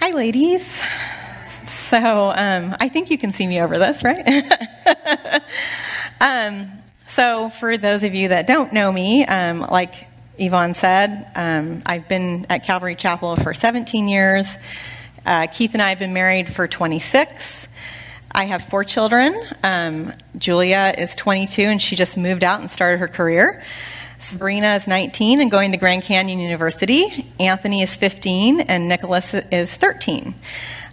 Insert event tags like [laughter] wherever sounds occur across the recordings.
Hi, ladies. So um, I think you can see me over this, right? [laughs] um, so for those of you that don't know me, um, like Yvonne said, um, I've been at Calvary Chapel for 17 years. Uh, Keith and I have been married for 26. I have four children. Um, Julia is 22 and she just moved out and started her career. Sabrina is 19 and going to Grand Canyon University. Anthony is 15 and Nicholas is 13.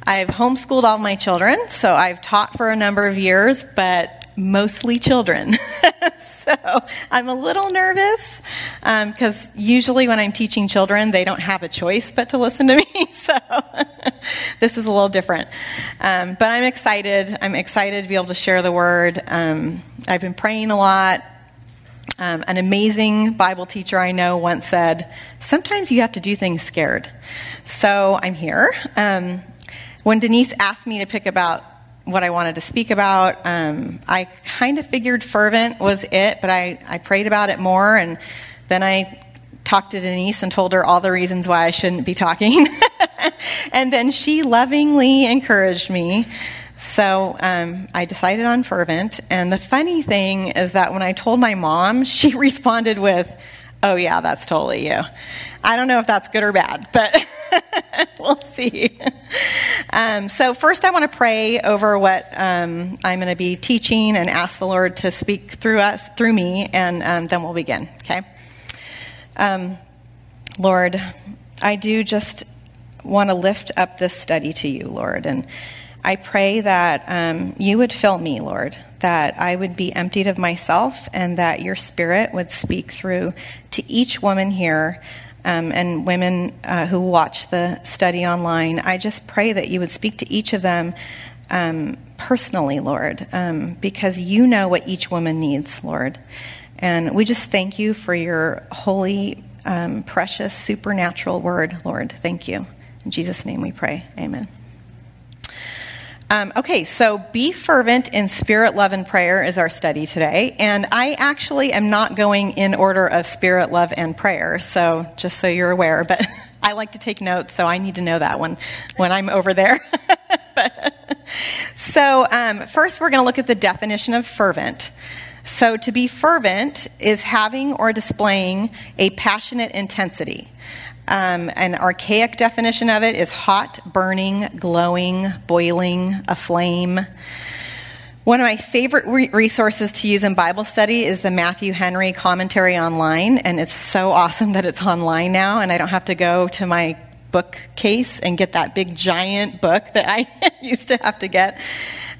I've homeschooled all my children, so I've taught for a number of years, but mostly children. [laughs] so I'm a little nervous because um, usually when I'm teaching children, they don't have a choice but to listen to me. [laughs] So [laughs] this is a little different. Um, but I'm excited. I'm excited to be able to share the word. Um, I've been praying a lot. Um, an amazing Bible teacher I know once said, Sometimes you have to do things scared. So I'm here. Um, when Denise asked me to pick about what I wanted to speak about, um, I kind of figured fervent was it, but I, I prayed about it more, and then I talked to Denise and told her all the reasons why I shouldn't be talking. [laughs] and then she lovingly encouraged me so um, I decided on fervent. And the funny thing is that when I told my mom, [laughs] she responded with, Oh, yeah, that's totally you. I don't know if that's good or bad, but [laughs] we'll see. Um, so, first, I want to pray over what um, I'm going to be teaching and ask the Lord to speak through us, through me, and um, then we'll begin, okay? Um, Lord, I do just want to lift up this study to you, Lord, and I pray that um, you would fill me, Lord, that I would be emptied of myself, and that your spirit would speak through to each woman here um, and women uh, who watch the study online. I just pray that you would speak to each of them um, personally, Lord, um, because you know what each woman needs, Lord. And we just thank you for your holy, um, precious, supernatural word, Lord. Thank you. In Jesus' name we pray. Amen. Um, okay, so be fervent in spirit, love, and prayer is our study today. And I actually am not going in order of spirit, love, and prayer, so just so you're aware. But [laughs] I like to take notes, so I need to know that when, when I'm over there. [laughs] so, um, first, we're going to look at the definition of fervent. So, to be fervent is having or displaying a passionate intensity. Um, an archaic definition of it is hot, burning, glowing, boiling, aflame. One of my favorite re- resources to use in Bible study is the Matthew Henry Commentary Online, and it's so awesome that it's online now, and I don't have to go to my bookcase and get that big giant book that I [laughs] used to have to get.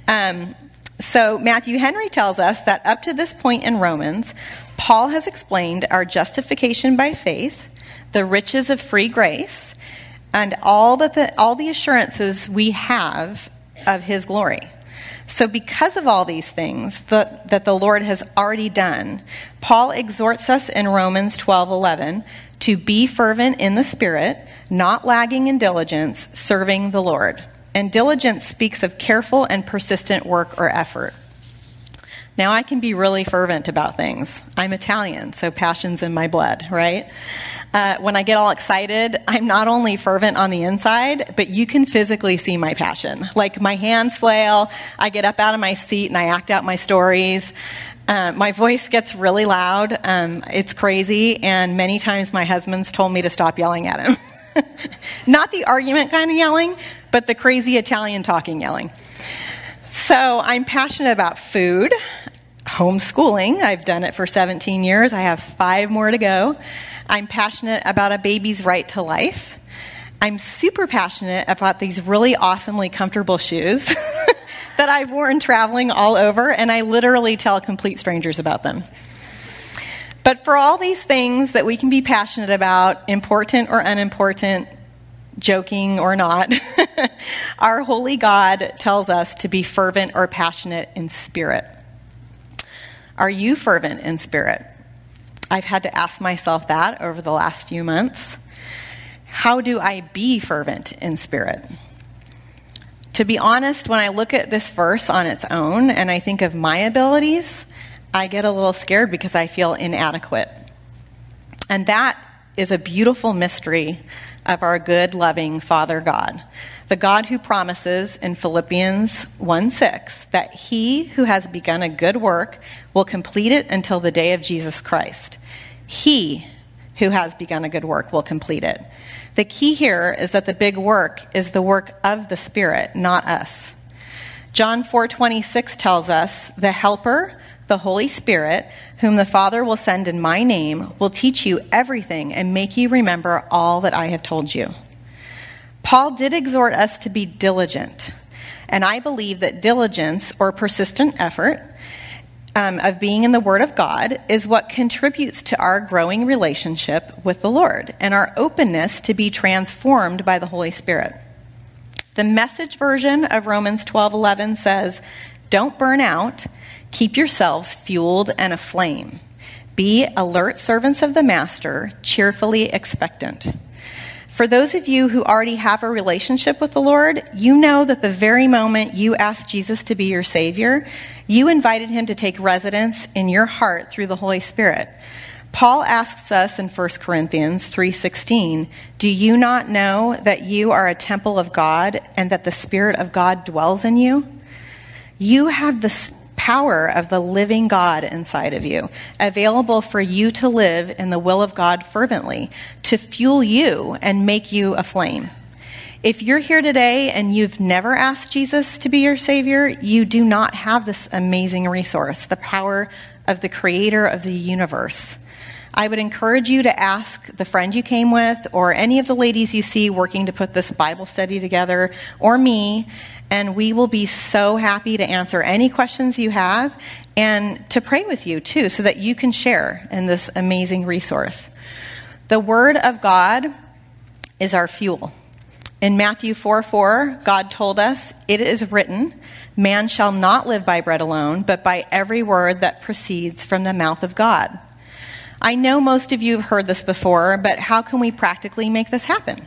Um, so, Matthew Henry tells us that up to this point in Romans, Paul has explained our justification by faith the riches of free grace, and all, the, all the assurances we have of his glory. So, because of all these things the, that the Lord has already done, Paul exhorts us in Romans 12 11 to be fervent in the Spirit, not lagging in diligence, serving the Lord. And diligence speaks of careful and persistent work or effort. Now, I can be really fervent about things. I'm Italian, so passion's in my blood, right? Uh, when I get all excited, I'm not only fervent on the inside, but you can physically see my passion. Like my hands flail, I get up out of my seat and I act out my stories. Uh, my voice gets really loud. Um, it's crazy, and many times my husband's told me to stop yelling at him. [laughs] not the argument kind of yelling, but the crazy Italian talking yelling. So I'm passionate about food, homeschooling. I've done it for 17 years. I have five more to go. I'm passionate about a baby's right to life. I'm super passionate about these really awesomely comfortable shoes [laughs] that I've worn traveling all over, and I literally tell complete strangers about them. But for all these things that we can be passionate about, important or unimportant, joking or not, [laughs] our holy God tells us to be fervent or passionate in spirit. Are you fervent in spirit? I've had to ask myself that over the last few months. How do I be fervent in spirit? To be honest, when I look at this verse on its own and I think of my abilities, I get a little scared because I feel inadequate. And that is a beautiful mystery of our good, loving Father God, the God who promises in Philippians 1 6 that he who has begun a good work will complete it until the day of Jesus Christ. He who has begun a good work will complete it. The key here is that the big work is the work of the Spirit, not us. John 4:26 tells us, "The helper, the Holy Spirit, whom the Father will send in my name, will teach you everything and make you remember all that I have told you." Paul did exhort us to be diligent. And I believe that diligence or persistent effort um, of being in the Word of God is what contributes to our growing relationship with the Lord and our openness to be transformed by the Holy Spirit. The message version of Romans 12:11 says, "Don't burn out, keep yourselves fueled and aflame. Be alert servants of the master, cheerfully expectant." For those of you who already have a relationship with the Lord, you know that the very moment you asked Jesus to be your Savior, you invited him to take residence in your heart through the Holy Spirit. Paul asks us in 1 Corinthians 3:16, "Do you not know that you are a temple of God and that the Spirit of God dwells in you?" You have the power of the living God inside of you, available for you to live in the will of God fervently, to fuel you and make you aflame. If you're here today and you've never asked Jesus to be your Savior, you do not have this amazing resource, the power of the Creator of the universe. I would encourage you to ask the friend you came with or any of the ladies you see working to put this Bible study together or me and we will be so happy to answer any questions you have and to pray with you too, so that you can share in this amazing resource. The Word of God is our fuel. In Matthew 4 4, God told us, It is written, Man shall not live by bread alone, but by every word that proceeds from the mouth of God. I know most of you have heard this before, but how can we practically make this happen?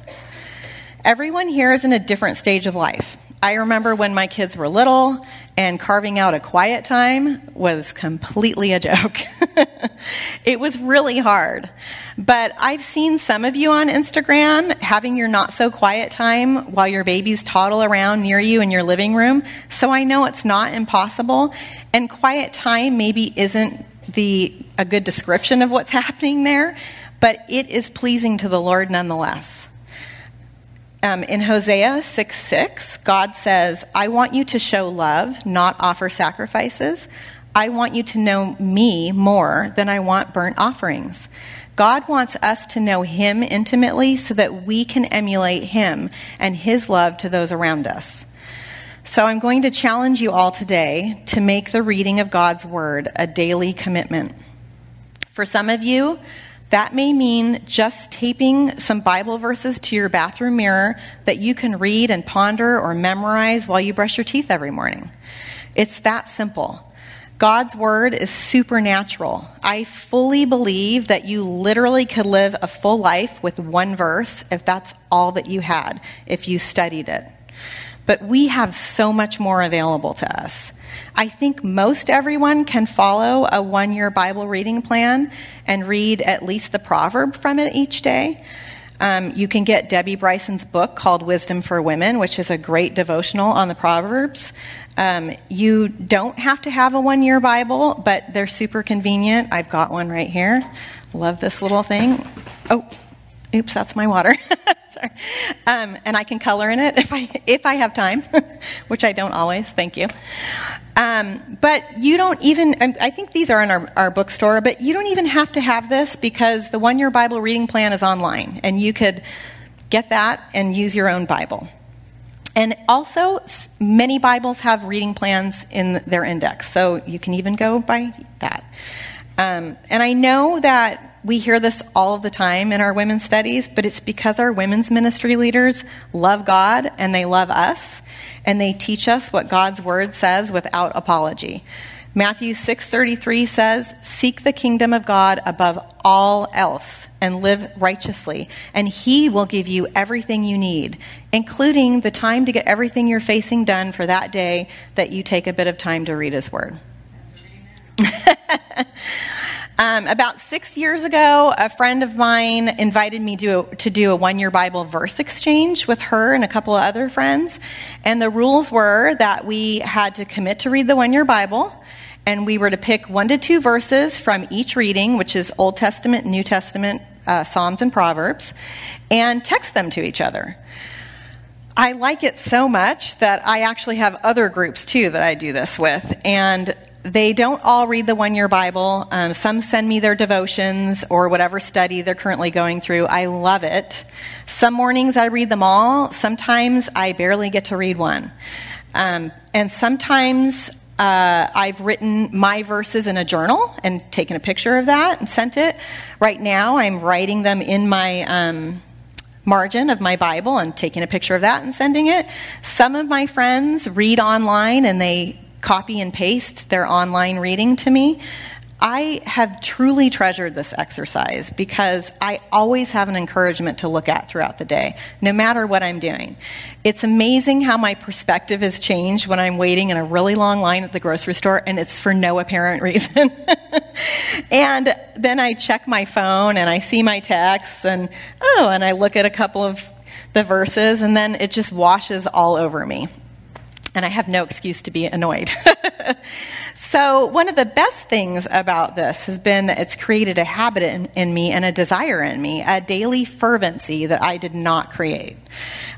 Everyone here is in a different stage of life. I remember when my kids were little and carving out a quiet time was completely a joke. [laughs] it was really hard. But I've seen some of you on Instagram having your not so quiet time while your babies toddle around near you in your living room. So I know it's not impossible. And quiet time maybe isn't the, a good description of what's [laughs] happening there, but it is pleasing to the Lord nonetheless. Um, in Hosea 6 6, God says, I want you to show love, not offer sacrifices. I want you to know me more than I want burnt offerings. God wants us to know Him intimately so that we can emulate Him and His love to those around us. So I'm going to challenge you all today to make the reading of God's Word a daily commitment. For some of you, that may mean just taping some Bible verses to your bathroom mirror that you can read and ponder or memorize while you brush your teeth every morning. It's that simple. God's word is supernatural. I fully believe that you literally could live a full life with one verse if that's all that you had, if you studied it. But we have so much more available to us. I think most everyone can follow a one year Bible reading plan and read at least the proverb from it each day. Um, you can get Debbie Bryson's book called Wisdom for Women, which is a great devotional on the Proverbs. Um, you don't have to have a one year Bible, but they're super convenient. I've got one right here. Love this little thing. Oh, oops, that's my water. [laughs] Um, and I can color in it if I if I have time, [laughs] which I don't always. Thank you. Um, but you don't even. I think these are in our, our bookstore, but you don't even have to have this because the one year Bible reading plan is online, and you could get that and use your own Bible. And also, many Bibles have reading plans in their index, so you can even go by that. Um, and I know that we hear this all the time in our women's studies, but it's because our women's ministry leaders love God and they love us, and they teach us what God's word says without apology. Matthew 6:33 says, "Seek the kingdom of God above all else and live righteously, and he will give you everything you need, including the time to get everything you're facing done for that day that you take a bit of time to read his word." [laughs] Um, about six years ago, a friend of mine invited me to, to do a one year Bible verse exchange with her and a couple of other friends. And the rules were that we had to commit to read the one year Bible, and we were to pick one to two verses from each reading, which is Old Testament, New Testament, uh, Psalms, and Proverbs, and text them to each other. I like it so much that I actually have other groups too that I do this with. And they don't all read the one year Bible. Um, some send me their devotions or whatever study they're currently going through. I love it. Some mornings I read them all. Sometimes I barely get to read one. Um, and sometimes uh, I've written my verses in a journal and taken a picture of that and sent it. Right now, I'm writing them in my um, margin of my Bible and taking a picture of that and sending it. Some of my friends read online and they copy and paste their online reading to me. I have truly treasured this exercise because I always have an encouragement to look at throughout the day, no matter what I'm doing. It's amazing how my perspective has changed when I'm waiting in a really long line at the grocery store and it's for no apparent [laughs] reason. and then I check my phone and I see my texts and, oh, and I look at a couple of the verses and then it just washes all over me and I have no excuse to be annoyed. [laughs] so, one of the best things about this has been that it's created a habit in, in, me and a desire in me, a daily fervency that I did not create.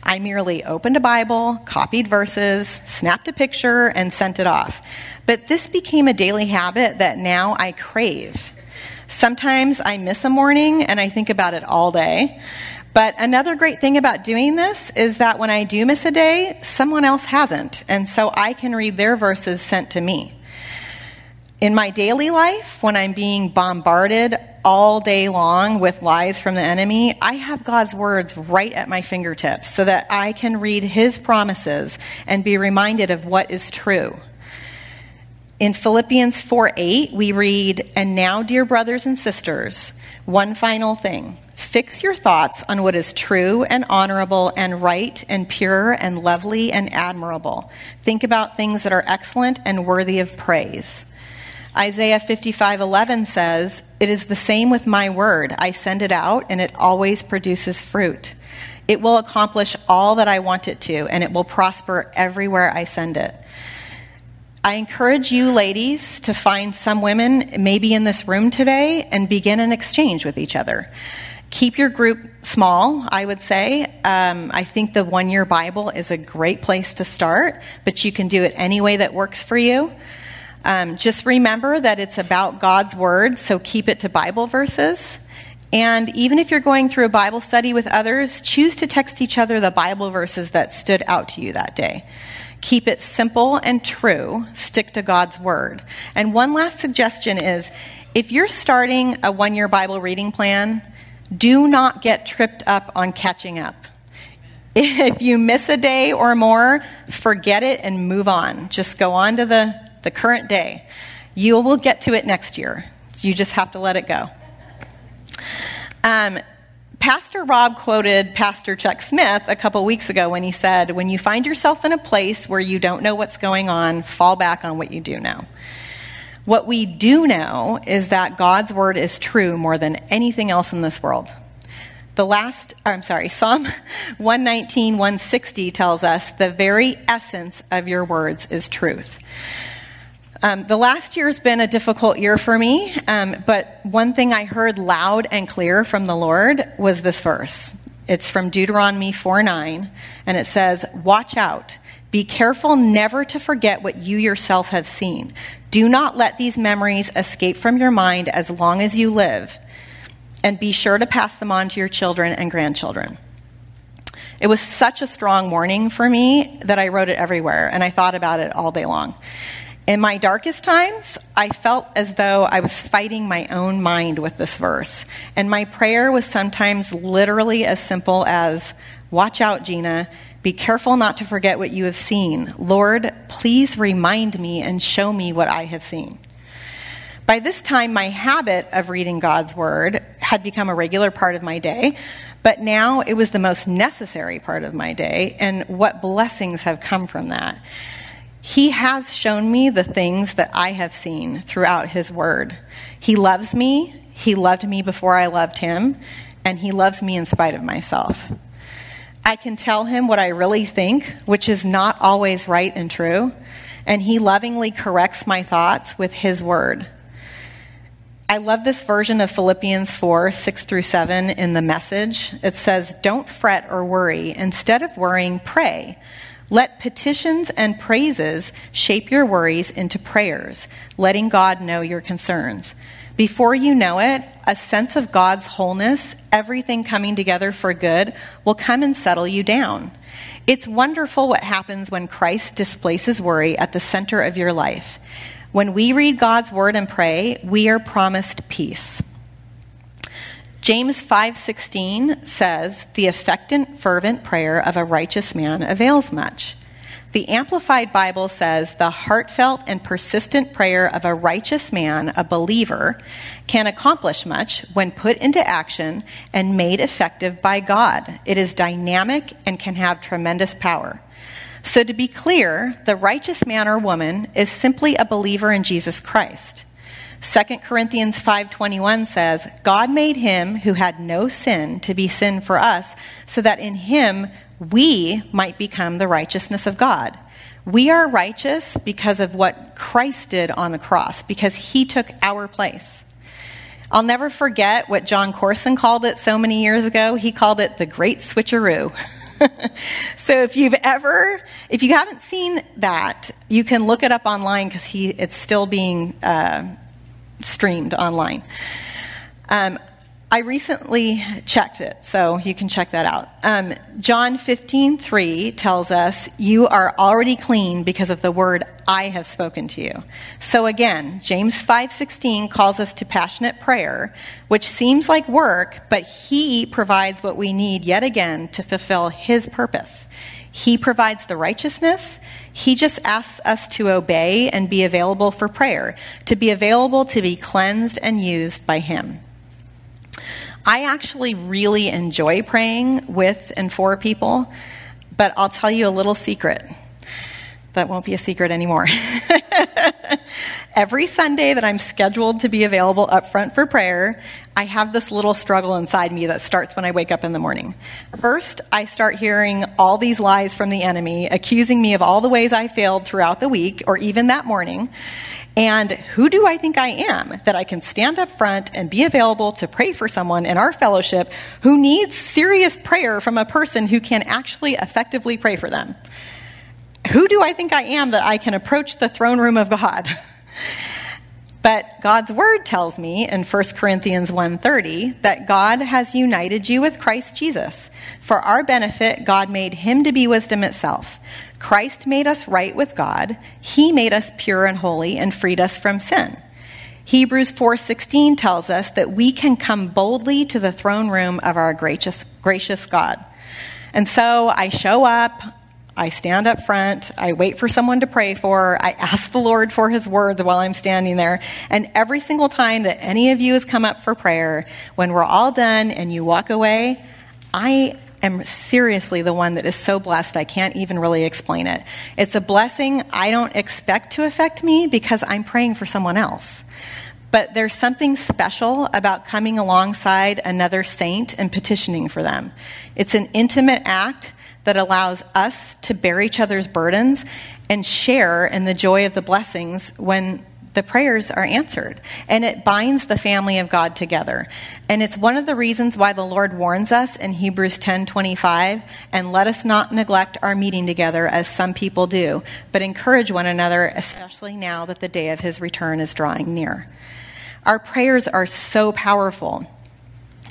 I merely opened a Bible, copied verses, snapped a picture, and sent it off. But this became a daily habit that now I crave. Sometimes I miss a morning and I think about it all day. But another great thing about doing this is that when I do miss a day, someone else hasn't. And so I can read their verses sent to me. In my daily life, when I'm being bombarded all day long with lies from the enemy, I have God's words right at my fingertips so that I can read his promises and be reminded of what is true. In Philippians 4 8, we read, And now, dear brothers and sisters, one final thing. Fix your thoughts on what is true and honorable and right and pure and lovely and admirable. Think about things that are excellent and worthy of praise. Isaiah 55:11 says, "It is the same with my word. I send it out and it always produces fruit. It will accomplish all that I want it to and it will prosper everywhere I send it." I encourage you ladies to find some women maybe in this room today and begin an exchange with each other. Keep your group small, I would say. Um, I think the one year Bible is a great place to start, but you can do it any way that works for you. Um, just remember that it's about God's Word, so keep it to Bible verses. And even if you're going through a Bible study with others, choose to text each other the Bible verses that stood out to you that day. Keep it simple and true. Stick to God's Word. And one last suggestion is if you're starting a one year Bible reading plan, do not get tripped up on catching up. If you miss a day or more, forget it and move on. Just go on to the, the current day. You will get to it next year. You just have to let it go. Um, Pastor Rob quoted Pastor Chuck Smith a couple weeks ago when he said, When you find yourself in a place where you don't know what's going on, fall back on what you do know. What we do know is that God's word is true more than anything else in this world. The last, I'm sorry, [laughs] Psalm 119, 160 tells us the very essence of your words is truth. Um, the last year has been a difficult year for me, um, but one thing I heard loud and clear from the Lord was this verse. It's from Deuteronomy 4 9, and it says, Watch out. Be careful never to forget what you yourself have seen. Do not let these memories escape from your mind as long as you live, and be sure to pass them on to your children and grandchildren. It was such a strong warning for me that I wrote it everywhere, and I thought about it all day long. In my darkest times, I felt as though I was fighting my own mind with this verse. And my prayer was sometimes literally as simple as, Watch out, Gina. Be careful not to forget what you have seen. Lord, please remind me and show me what I have seen. By this time, my habit of reading God's Word had become a regular part of my day, but now it was the most necessary part of my day, and what blessings have come from that. He has shown me the things that I have seen throughout His Word. He loves me. He loved me before I loved Him, and He loves me in spite of myself. I can tell Him what I really think, which is not always right and true, and He lovingly corrects my thoughts with His Word. I love this version of Philippians 4 6 through 7 in the message. It says, Don't fret or worry. Instead of worrying, pray. Let petitions and praises shape your worries into prayers, letting God know your concerns. Before you know it, a sense of God's wholeness, everything coming together for good, will come and settle you down. It's wonderful what happens when Christ displaces worry at the center of your life. When we read God's word and pray, we are promised peace. James 5:16 says, "The affectant fervent prayer of a righteous man avails much." The Amplified Bible says, "The heartfelt and persistent prayer of a righteous man, a believer, can accomplish much when put into action and made effective by God. It is dynamic and can have tremendous power." So to be clear, the righteous man or woman is simply a believer in Jesus Christ. 2 Corinthians 5:21 says, "God made him who had no sin to be sin for us, so that in him we might become the righteousness of God." We are righteous because of what Christ did on the cross, because he took our place. I'll never forget what Jon Courson called it so many years ago. He called it the great switcheroo. [laughs] so if you've ever, if you haven't seen that, you can look it up online because he, it's still being uh, streamed online. Um, I recently checked it, so you can check that out. Um, John 15, 3 tells us, You are already clean because of the word I have spoken to you. So again, James 5:16 calls us to passionate prayer, which seems like work, but he provides what we need yet again to fulfill his purpose. He provides the righteousness. He just asks us to obey and be available for prayer, to be available to be cleansed and used by Him. I actually really enjoy praying with and for people, but I'll tell you a little secret. That won't be a secret anymore. [laughs] Every Sunday that I'm scheduled to be available up front for prayer, I have this little struggle inside me that starts when I wake up in the morning. First, I start hearing all these lies from the enemy, accusing me of all the ways I failed throughout the week or even that morning. And who do I think I am that I can stand up front and be available to pray for someone in our fellowship who needs serious prayer from a person who can actually effectively pray for them? Who do I think I am that I can approach the throne room of God? [laughs] But God's word tells me in 1 Corinthians 1:30 that God has united you with Christ Jesus. For our benefit God made him to be wisdom itself. Christ made us right with God. He made us pure and holy and freed us from sin. Hebrews 4:16 tells us that we can come boldly to the throne room of our gracious gracious God. And so I show up, I stand up front. I wait for someone to pray for. I ask the Lord for his words while I'm standing there. And every single time that any of you has come up for prayer, when we're all done and you walk away, I am seriously the one that is so blessed I can't even really explain it. It's a blessing I don't expect to affect me because I'm praying for someone else. But there's something special about coming alongside another saint and petitioning for them. It's an intimate act that allows us to bear each other's burdens and share in the joy of the blessings when the prayers are answered. And it binds the family of god together. And it's one of the reasons why the lord warns us in hebrews 10:25 and let us not neglect our meeting together as some people do but encourage one another especially now that the day of his return is drawing near. Our prayers are so powerful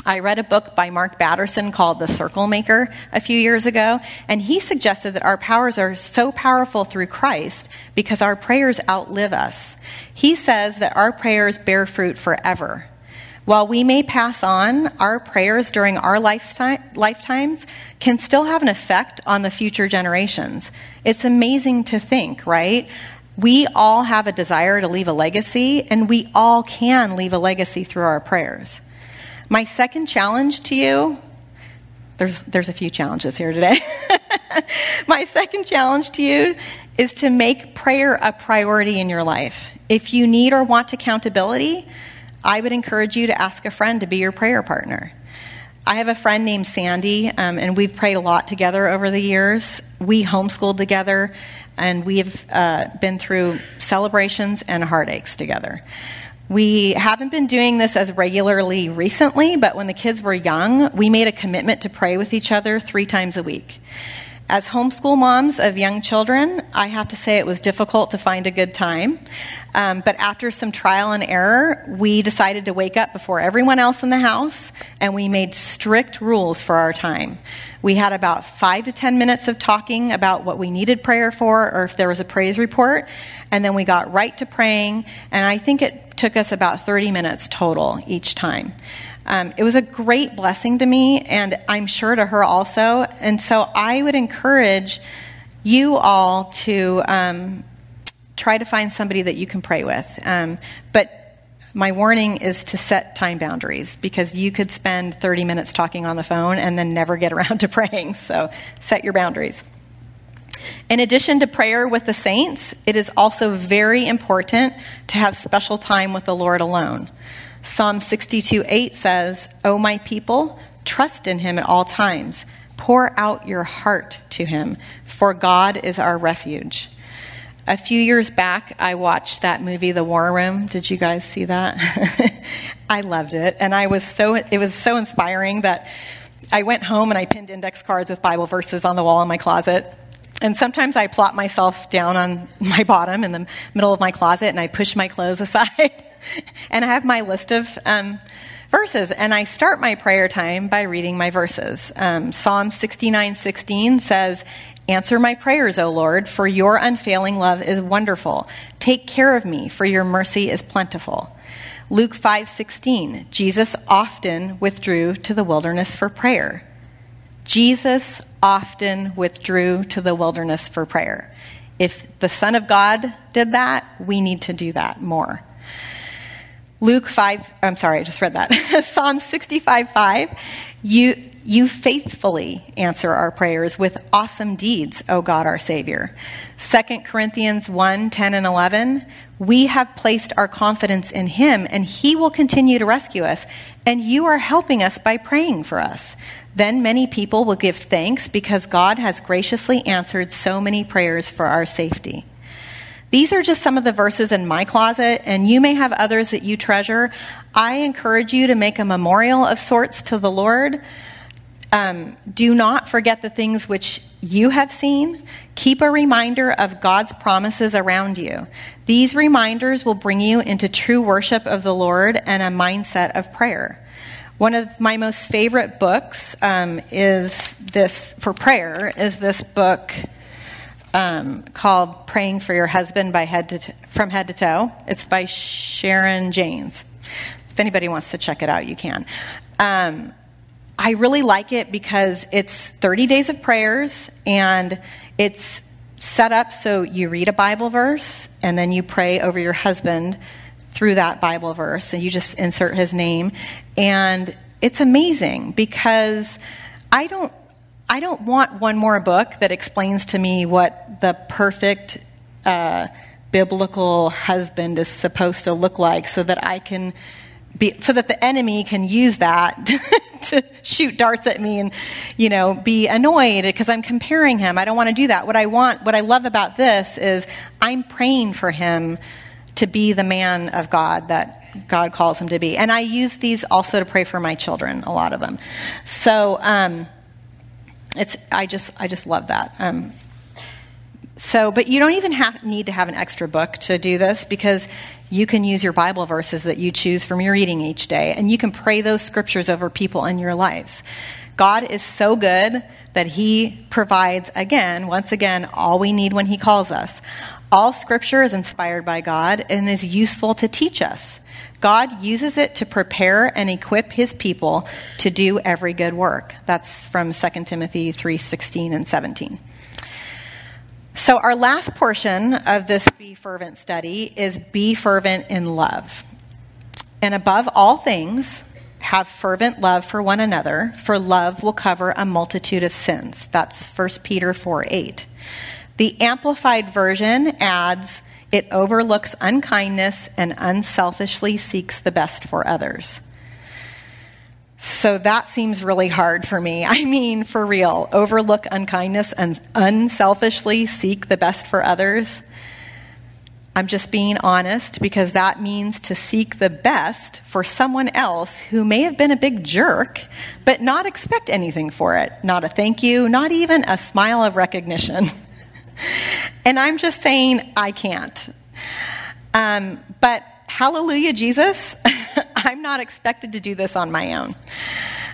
I read a book by Mark Batterson called The Circle Maker a few years ago, and he suggested that our powers are so powerful through Christ because our prayers outlive us. He says that our prayers bear fruit forever. While we may pass on, our prayers during our lifetime, lifetimes can still have an effect on the future generations. It's amazing to think, right? We all have a desire to leave a legacy, and we all can leave a legacy through our prayers. My second challenge to you there's, there's a few challenges here today. [laughs] My second challenge to you is to make prayer a priority in your life. If you need or want accountability, I would encourage you to ask a friend to be your prayer partner. I have a friend named Sandy, um, and we've prayed a lot together over the years. We homeschooled together, and we've uh, been through celebrations and heartaches together. We haven't been doing this as regularly recently, but when the kids were young, we made a commitment to pray with each other three times a week. As homeschool moms of young children, I have to say it was difficult to find a good time. Um, but after some trial and error, we decided to wake up before everyone else in the house, and we made strict rules for our time. We had about five to ten minutes of talking about what we needed prayer for, or if there was a praise report, and then we got right to praying. And I think it took us about 30 minutes total each time. Um, it was a great blessing to me, and I'm sure to her also. And so I would encourage you all to um, try to find somebody that you can pray with. Um, but my warning is to set time boundaries because you could spend 30 minutes talking on the phone and then never get [laughs] around to praying. So set your boundaries. In addition to prayer with the saints, it is also very important to have special time with the Lord alone. Psalm 62 8 says, O my people, trust in him at all times. Pour out your heart to him, for God is our refuge. A few years back, I watched that movie, The War Room. Did you guys see that? [laughs] I loved it, and I was so it was so inspiring that I went home and I pinned index cards with Bible verses on the wall in my closet. And sometimes I plop myself down on [laughs] my bottom in the middle of my closet and I push my clothes [laughs] aside. and I have my list of um, verses. And I start my prayer time by reading my verses. Um, Psalm 69 16 says, Answer my prayers, O Lord, for your unfailing love is wonderful. Take care of me, for your mercy is plentiful. Luke 5:16 Jesus often withdrew to the wilderness for prayer. Jesus often withdrew to the wilderness for prayer. If the Son of God did that, we need to do that more. Luke 5, I'm sorry, I just read that. [laughs] Psalm 65 5. You, you faithfully answer our prayers with awesome deeds, O God our Savior. 2 Corinthians 1 10 and 11. We have placed our confidence in Him, and He will continue to rescue us. And you are helping us by praying for us. Then many people will give thanks because God has graciously answered so many prayers for our safety. These are just some of the verses in my closet, and you may have others that you treasure. I encourage you to make a memorial of sorts to the Lord. Um, do not forget the things which you have seen. Keep a reminder of God's promises around you. These reminders will bring you into true worship of the Lord and a mindset of prayer. One of my most favorite books um, is this for prayer is this book um, called Praying for Your Husband by head to t- from Head to Toe. It's by Sharon Jaynes. If anybody wants to check it out, you can. Um, I really like it because it's 30 days of prayers and it's set up so you read a Bible verse and then you pray over your husband through that Bible verse and you just insert his name. And it's amazing because I don't I don't want one more book that explains to me what the perfect uh, biblical husband is supposed to look like so that I can be, so that the enemy can use that [laughs] to shoot darts at me and, you know, be annoyed because I'm comparing him. I don't want to do that. What I want, what I love about this is I'm praying for him to be the man of God that God calls him to be. And I use these also to pray for my children, a lot of them. So, um, it's I just I just love that. Um, so, but you don't even have, need to have an extra book to do this because you can use your Bible verses that you choose from your reading each day, and you can pray those scriptures over people in your lives. God is so good that He provides, again, once again, all we need when He calls us. All scripture is inspired by God and is useful to teach us. God uses it to prepare and equip his people to do every good work. That's from 2 Timothy 3:16 and 17. So our last portion of this be fervent study is be fervent in love. And above all things, have fervent love for one another, for love will cover a multitude of sins. That's 1 Peter 4 8. The Amplified Version adds, it overlooks unkindness and unselfishly seeks the best for others. So that seems really hard for me. [laughs] I mean, for real, overlook unkindness and unselfishly seek the best for others. I'm just being honest because that means to seek the best for someone else who may have been a big jerk, but not expect anything for it. Not a thank you, not even a smile of recognition. [laughs] and I'm just saying, I can't. Um, but hallelujah, Jesus, [laughs] I'm not expected to do this on my own.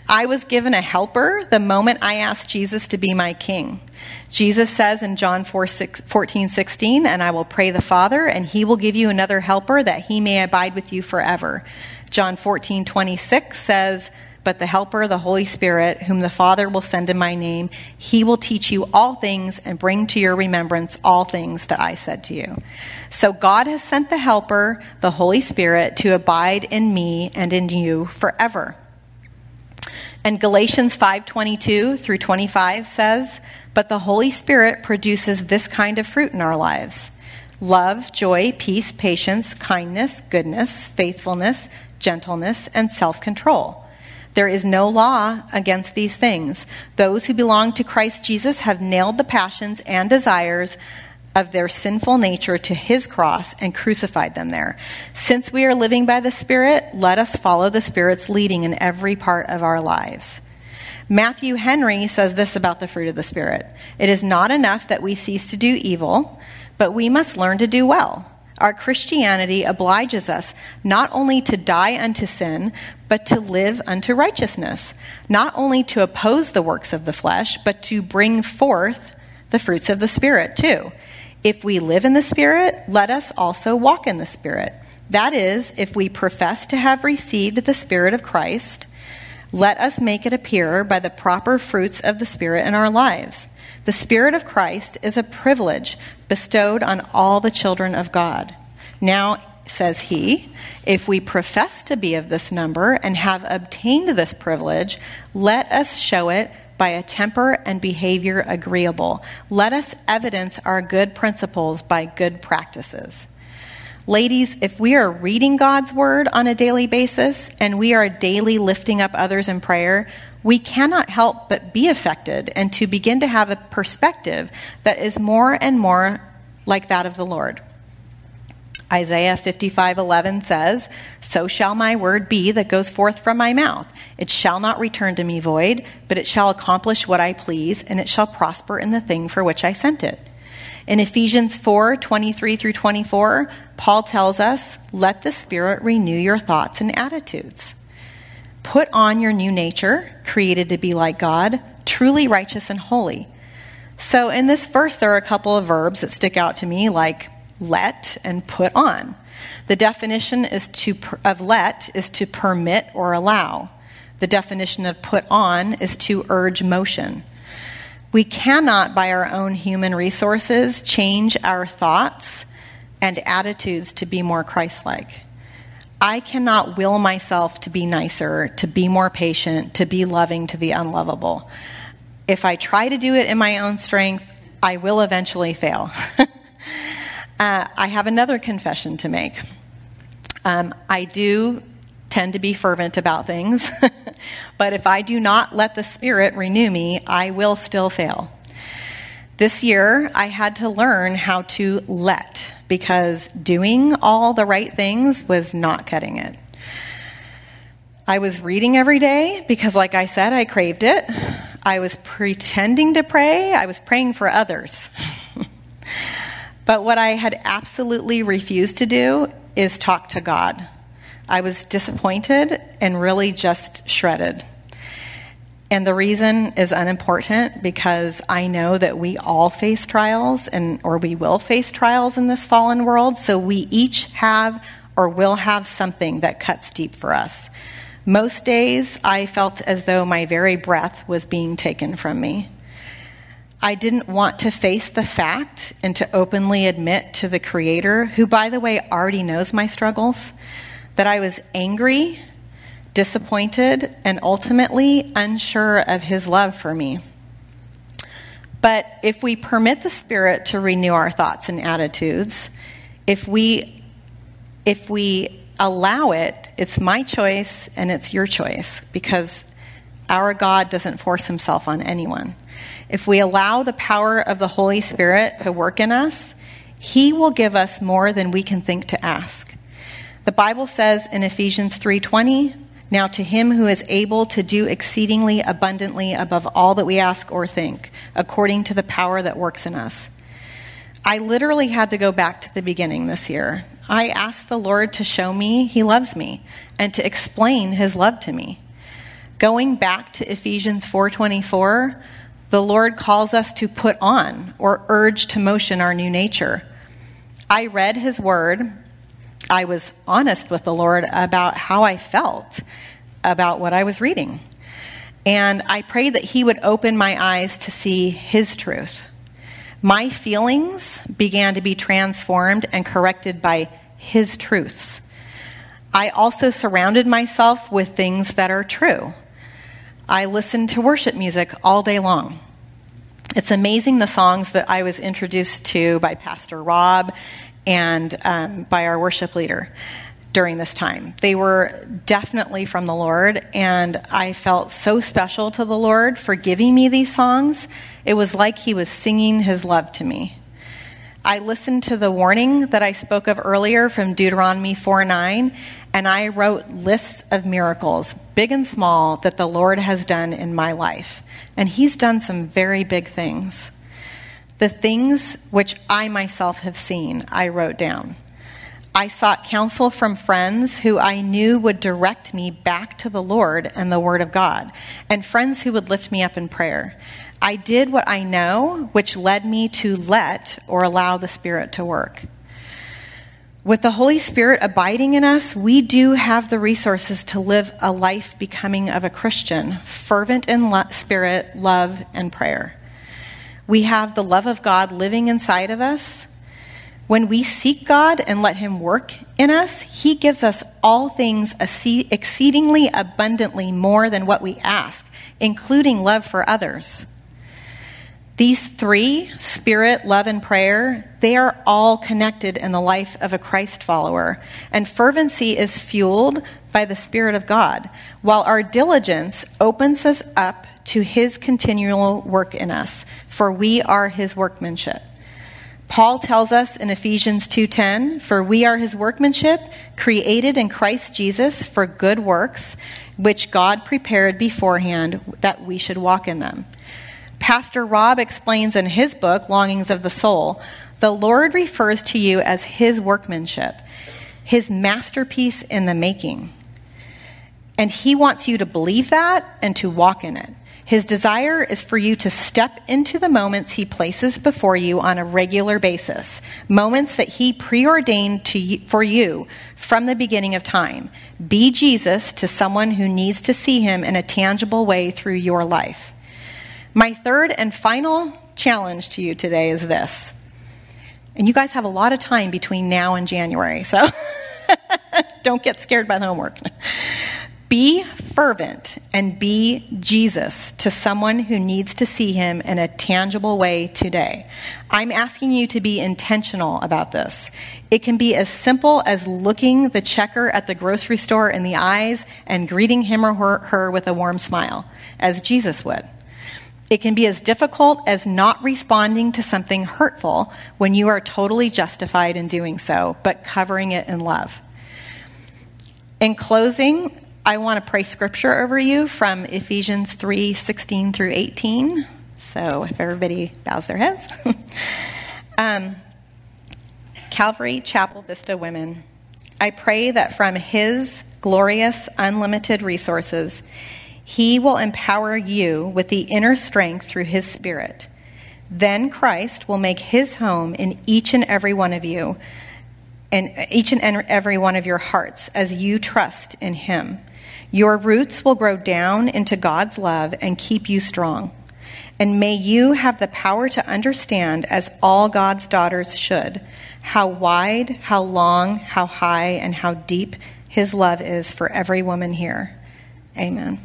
I was given a helper the moment I asked Jesus to be my king. Jesus says in John 4, 6, 14, 16, and I will pray the Father, and he will give you another helper that he may abide with you forever. John 14, 26 says, but the Helper, the Holy Spirit, whom the Father will send in my name, he will teach you all things and bring to your remembrance all things that I said to you. So God has sent the Helper, the Holy Spirit, to abide in me and in you forever. And Galatians 5:22 through 25 says, "But the Holy Spirit produces this kind of fruit in our lives: love, joy, peace, patience, kindness, goodness, faithfulness, gentleness, and self-control." There is no law against these things. Those who belong to Christ Jesus have nailed the passions and desires of their sinful nature to his cross and crucified them there. Since we are living by the Spirit, let us follow the Spirit's leading in every part of our lives. Matthew Henry says this about the fruit of the Spirit It is not enough that we cease to do evil, but we must learn to do well. Our Christianity obliges us not only to die unto sin, but to live unto righteousness, not only to oppose the works of the flesh, but to bring forth the fruits of the Spirit too. If we live in the Spirit, let us also walk in the Spirit. That is, if we profess to have received the Spirit of Christ, let us make it appear by the proper fruits of the Spirit in our lives. The Spirit of Christ is a privilege bestowed on all the children of God. Now, says he, if we profess to be of this number and have obtained this privilege, let us show it by a temper and behavior agreeable. Let us evidence our good principles by good practices. Ladies, if we are reading God's word on a daily basis and we are daily lifting up others in prayer, we cannot help but be affected and to begin to have a perspective that is more and more like that of the Lord. Isaiah 55:11 says, "So shall my word be that goes forth from my mouth. It shall not return to me void, but it shall accomplish what I please, and it shall prosper in the thing for which I sent it." In Ephesians 4:23 through 24, Paul tells us, "Let the Spirit renew your thoughts and attitudes." Put on your new nature, created to be like God, truly righteous and holy. So in this verse, there are a couple of verbs that stick out to me, like let and put on. The definition is to, of let is to permit or allow. The definition of put on is to urge motion. We cannot, by our own human resources, change our thoughts and attitudes to be more Christ like. I cannot will myself to be nicer, to be more patient, to be loving to the unlovable. If I try to do it in my own strength, I will eventually fail. [laughs] uh, I have another confession to make. Um, I do tend to be fervent about things, [laughs] but if I do not let the Spirit renew me, I will still fail. This year, I had to learn how to let because doing all the right things was not cutting it. I was reading every day because, like I said, I craved it. I was pretending to pray, I was praying for others. [laughs] but what I had absolutely refused to do is talk to God. I was disappointed and really just shredded. And the reason is unimportant because I know that we all face trials and or we will face trials in this fallen world, so we each have or will have something that cuts deep for us. Most days I felt as though my very breath was being taken from me. I didn't want to face the fact and to openly admit to the Creator, who, by the way, already knows my struggles, that I was angry disappointed, and ultimately unsure of his love for me. But if we permit the Spirit to renew our thoughts and attitudes, if we, if we allow it, it's my choice and it's your choice because our God doesn't force himself on anyone. If we allow the power of the Holy Spirit to work in us, he will give us more than we can think to ask. The Bible says in Ephesians 3:20, now to him who is able to do exceedingly abundantly above all that we ask or think, according to the power that works in us. I literally had to go back to the beginning this year. I asked the Lord to show me he loves me and to explain his love to me. Going back to Ephesians 4:24, the Lord calls us to put on or urge to motion our new nature. I read his word. I was honest with the Lord about how I felt about what I was reading. And I prayed that he would open my eyes to see his truth. My feelings began to be transformed and corrected by his truths. I also surrounded myself with things that are true. I listened to worship music all day long. It's amazing the songs that I was introduced to by Pastor Rob and um, by our worship leader during this time. They were definitely from the Lord, and I felt so special to the Lord for giving me these songs. It was like He was singing His love to me. I listened to the warning that I spoke of earlier from Deuteronomy 4 9, and I wrote lists of miracles, big and small, that the Lord has done in my life. And He's done some very big things. The things which I myself have seen, I wrote down. I sought counsel from friends who I knew would direct me back to the Lord and the Word of God, and friends who would lift me up in prayer. I did what I know, which led me to let or allow the Spirit to work. With the Holy Spirit abiding in us, we do have the resources to live a life becoming of a Christian, fervent in lo- spirit, love, and prayer. We have the love of God living inside of us. When we seek God and let Him work in us, He gives us all things exceedingly abundantly more than what we ask, including love for others. These three, spirit, love, and prayer, they are all connected in the life of a Christ follower. And fervency is fueled by the Spirit of God, while our diligence opens us up to His continual work in us, for we are His workmanship. Paul tells us in Ephesians 2:10, "For we are his workmanship, created in Christ Jesus for good works, which God prepared beforehand that we should walk in them." Pastor Rob explains in his book, Longings of the Soul, the Lord refers to you as his workmanship, his masterpiece in the making. And he wants you to believe that and to walk in it. His desire is for you to step into the moments he places before you on a regular basis, moments that he preordained to, for you from the beginning of time. Be Jesus to someone who needs to see him in a tangible way through your life. My third and final challenge to you today is this. And you guys have a lot of time between now and January, so [laughs] don't get scared by the homework. Be fervent and be Jesus to someone who needs to see him in a tangible way today. I'm asking you to be intentional about this. It can be as simple as looking the checker at the grocery store in the eyes and greeting him or her, with a warm smile, as Jesus would. It can be as difficult as not responding to something hurtful when you are totally justified in doing so, but covering it in love. In closing, I want to pray scripture over you from Ephesians 3 16 through 18. So if everybody bows their heads. [laughs] um, Calvary Chapel Vista Women, I pray that from His glorious, unlimited resources, he will empower you with the inner strength through His Spirit. Then Christ will make His home in each and every one of you, and each and every one of your hearts as you trust in Him. Your roots will grow down into God's love and keep you strong. And may you have the power to understand, as all God's daughters should, how wide, how long, how high, and how deep His love is for every woman here. Amen.